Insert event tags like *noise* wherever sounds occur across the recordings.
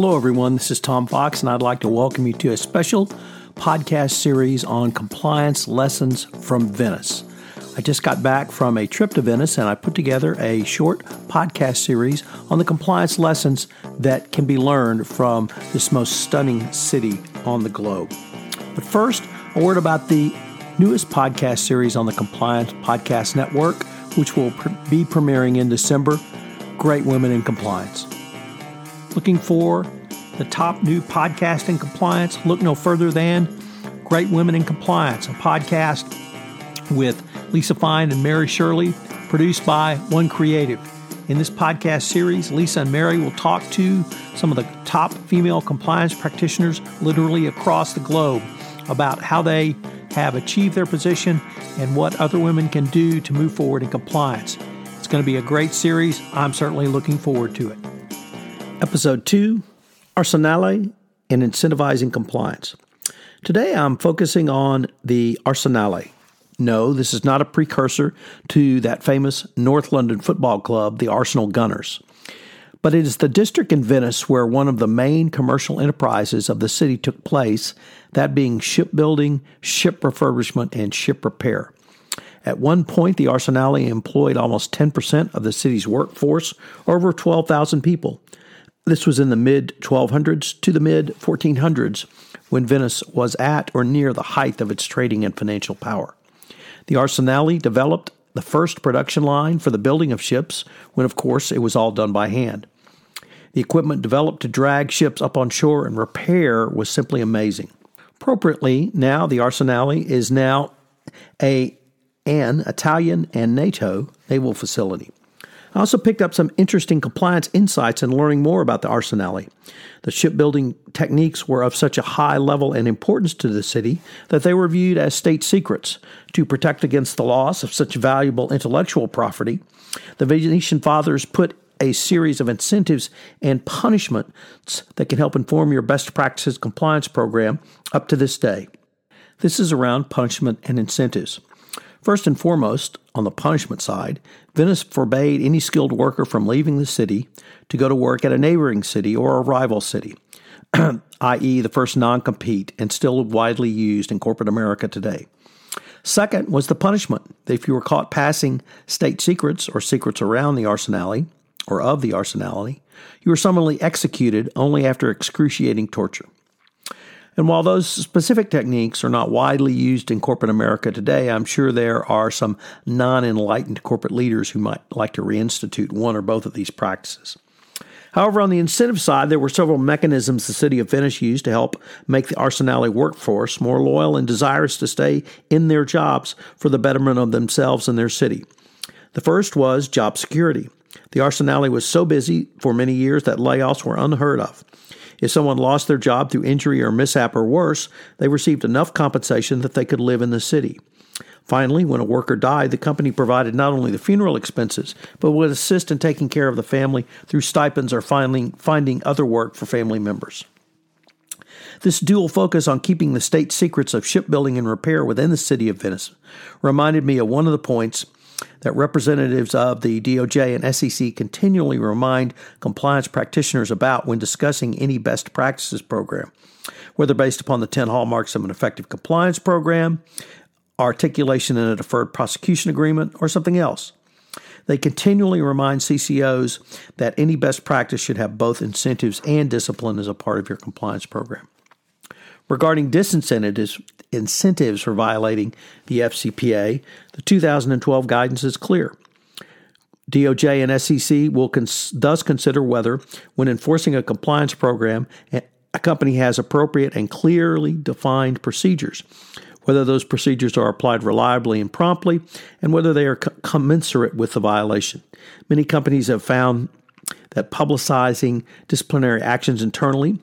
Hello, everyone. This is Tom Fox, and I'd like to welcome you to a special podcast series on compliance lessons from Venice. I just got back from a trip to Venice and I put together a short podcast series on the compliance lessons that can be learned from this most stunning city on the globe. But first, a word about the newest podcast series on the Compliance Podcast Network, which will be premiering in December Great Women in Compliance. Looking for the top new podcast in compliance? Look no further than Great Women in Compliance, a podcast with Lisa Fine and Mary Shirley, produced by One Creative. In this podcast series, Lisa and Mary will talk to some of the top female compliance practitioners literally across the globe about how they have achieved their position and what other women can do to move forward in compliance. It's going to be a great series. I'm certainly looking forward to it. Episode 2 Arsenale and Incentivizing Compliance. Today I'm focusing on the Arsenale. No, this is not a precursor to that famous North London football club, the Arsenal Gunners. But it is the district in Venice where one of the main commercial enterprises of the city took place, that being shipbuilding, ship refurbishment, and ship repair. At one point, the Arsenale employed almost 10% of the city's workforce, or over 12,000 people. This was in the mid 1200s to the mid 1400s when Venice was at or near the height of its trading and financial power. The Arsenale developed the first production line for the building of ships when, of course, it was all done by hand. The equipment developed to drag ships up on shore and repair was simply amazing. Appropriately, now the Arsenale is now a an Italian and NATO naval facility. I also picked up some interesting compliance insights in learning more about the Arsenale. The shipbuilding techniques were of such a high level and importance to the city that they were viewed as state secrets. To protect against the loss of such valuable intellectual property, the Venetian fathers put a series of incentives and punishments that can help inform your best practices compliance program up to this day. This is around punishment and incentives. First and foremost, on the punishment side, Venice forbade any skilled worker from leaving the city to go to work at a neighboring city or a rival city, *clears throat* i.e., the first non compete and still widely used in corporate America today. Second was the punishment. If you were caught passing state secrets or secrets around the arsenale or of the arsenale, you were summarily executed only after excruciating torture. And while those specific techniques are not widely used in corporate America today, I'm sure there are some non enlightened corporate leaders who might like to reinstitute one or both of these practices. However, on the incentive side, there were several mechanisms the city of Venice used to help make the Arsenale workforce more loyal and desirous to stay in their jobs for the betterment of themselves and their city. The first was job security. The Arsenale was so busy for many years that layoffs were unheard of. If someone lost their job through injury or mishap or worse, they received enough compensation that they could live in the city. Finally, when a worker died, the company provided not only the funeral expenses, but would assist in taking care of the family through stipends or finding, finding other work for family members. This dual focus on keeping the state secrets of shipbuilding and repair within the city of Venice reminded me of one of the points that representatives of the DOJ and SEC continually remind compliance practitioners about when discussing any best practices program, whether based upon the 10 hallmarks of an effective compliance program, articulation in a deferred prosecution agreement, or something else. They continually remind CCOs that any best practice should have both incentives and discipline as a part of your compliance program. Regarding disincentives incentives for violating the FCPA, the 2012 guidance is clear. DOJ and SEC will cons- thus consider whether, when enforcing a compliance program, a company has appropriate and clearly defined procedures, whether those procedures are applied reliably and promptly, and whether they are co- commensurate with the violation. Many companies have found that publicizing disciplinary actions internally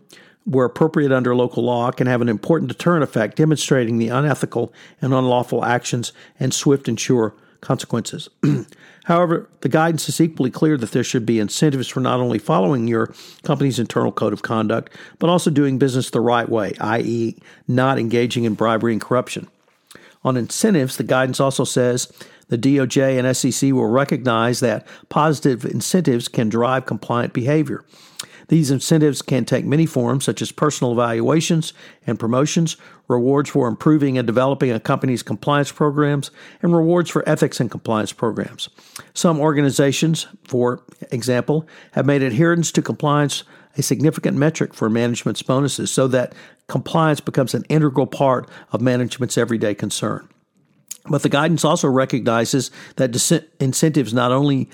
where appropriate under local law, can have an important deterrent effect, demonstrating the unethical and unlawful actions and swift and sure consequences. *clears throat* However, the guidance is equally clear that there should be incentives for not only following your company's internal code of conduct, but also doing business the right way, i.e., not engaging in bribery and corruption. On incentives, the guidance also says the DOJ and SEC will recognize that positive incentives can drive compliant behavior. These incentives can take many forms, such as personal evaluations and promotions, rewards for improving and developing a company's compliance programs, and rewards for ethics and compliance programs. Some organizations, for example, have made adherence to compliance a significant metric for management's bonuses so that compliance becomes an integral part of management's everyday concern. But the guidance also recognizes that incentives not only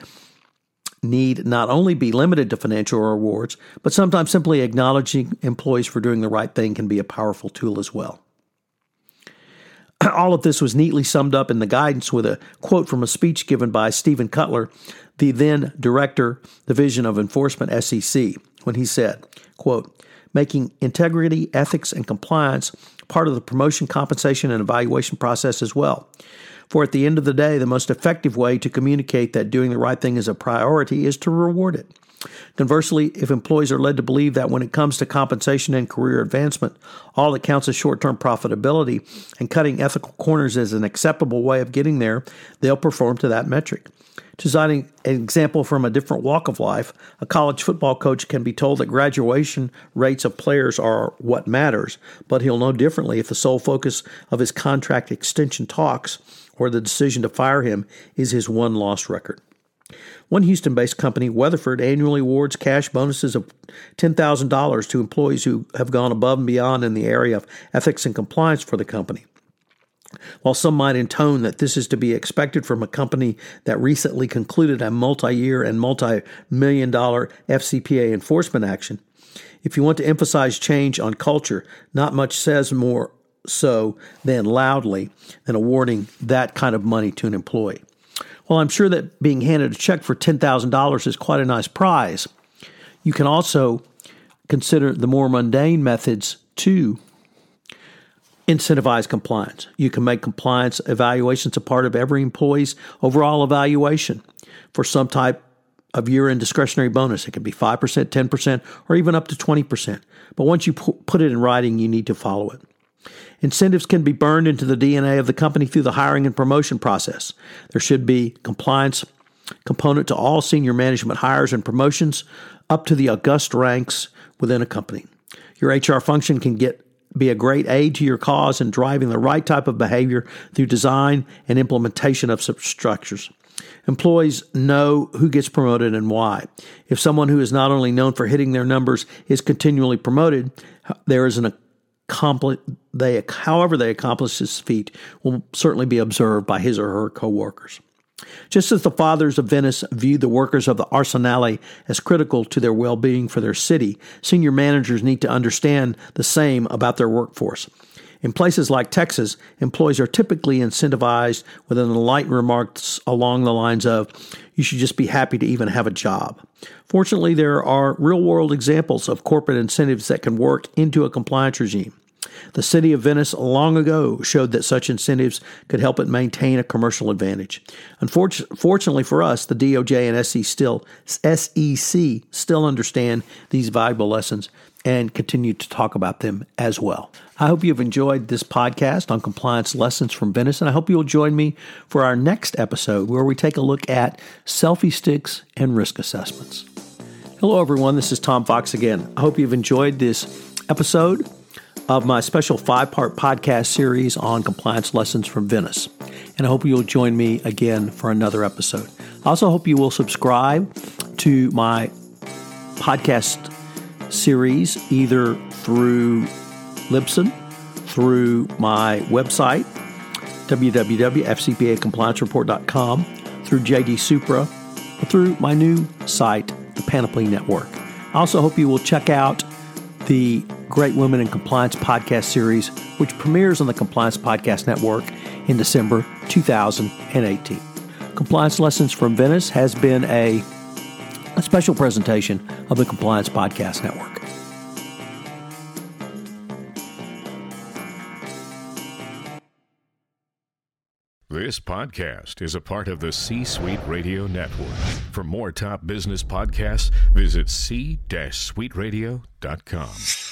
need not only be limited to financial rewards, but sometimes simply acknowledging employees for doing the right thing can be a powerful tool as well. All of this was neatly summed up in the guidance with a quote from a speech given by Stephen Cutler, the then Director, Division of Enforcement, SEC, when he said, quote, making integrity, ethics, and compliance part of the promotion, compensation, and evaluation process as well. For at the end of the day, the most effective way to communicate that doing the right thing is a priority is to reward it. Conversely, if employees are led to believe that when it comes to compensation and career advancement, all that counts is short term profitability and cutting ethical corners is an acceptable way of getting there, they'll perform to that metric. To cite an example from a different walk of life, a college football coach can be told that graduation rates of players are what matters, but he'll know differently if the sole focus of his contract extension talks or the decision to fire him is his one loss record. One Houston based company, Weatherford, annually awards cash bonuses of $10,000 to employees who have gone above and beyond in the area of ethics and compliance for the company. While some might intone that this is to be expected from a company that recently concluded a multi year and multi million dollar FCPA enforcement action, if you want to emphasize change on culture, not much says more so than loudly than awarding that kind of money to an employee. While I'm sure that being handed a check for $10,000 is quite a nice prize, you can also consider the more mundane methods to incentivize compliance. You can make compliance evaluations a part of every employee's overall evaluation for some type of year end discretionary bonus. It can be 5%, 10%, or even up to 20%. But once you put it in writing, you need to follow it. Incentives can be burned into the DNA of the company through the hiring and promotion process. There should be compliance component to all senior management hires and promotions up to the august ranks within a company. Your HR function can get be a great aid to your cause in driving the right type of behavior through design and implementation of structures. Employees know who gets promoted and why. If someone who is not only known for hitting their numbers is continually promoted, there is an accompli- they however they accomplish this feat will certainly be observed by his or her coworkers. Just as the fathers of Venice viewed the workers of the Arsenale as critical to their well being for their city, senior managers need to understand the same about their workforce. In places like Texas, employees are typically incentivized with an enlightened remarks along the lines of, you should just be happy to even have a job. Fortunately, there are real world examples of corporate incentives that can work into a compliance regime. The city of Venice long ago showed that such incentives could help it maintain a commercial advantage. Unfortunately for us, the DOJ and SEC still, still understand these valuable lessons and continue to talk about them as well. I hope you've enjoyed this podcast on compliance lessons from Venice, and I hope you'll join me for our next episode where we take a look at selfie sticks and risk assessments. Hello, everyone. This is Tom Fox again. I hope you've enjoyed this episode of my special five part podcast series on compliance lessons from Venice. And I hope you'll join me again for another episode. I also hope you will subscribe to my podcast series either through Libsyn, through my website, www.fcpacompliancereport.com, through JD Supra, or through my new site, the Panoply Network. I also hope you will check out the Great Women in Compliance podcast series, which premieres on the Compliance Podcast Network in December 2018. Compliance Lessons from Venice has been a, a special presentation of the Compliance Podcast Network. This podcast is a part of the C Suite Radio Network. For more top business podcasts, visit c-suiteradio.com.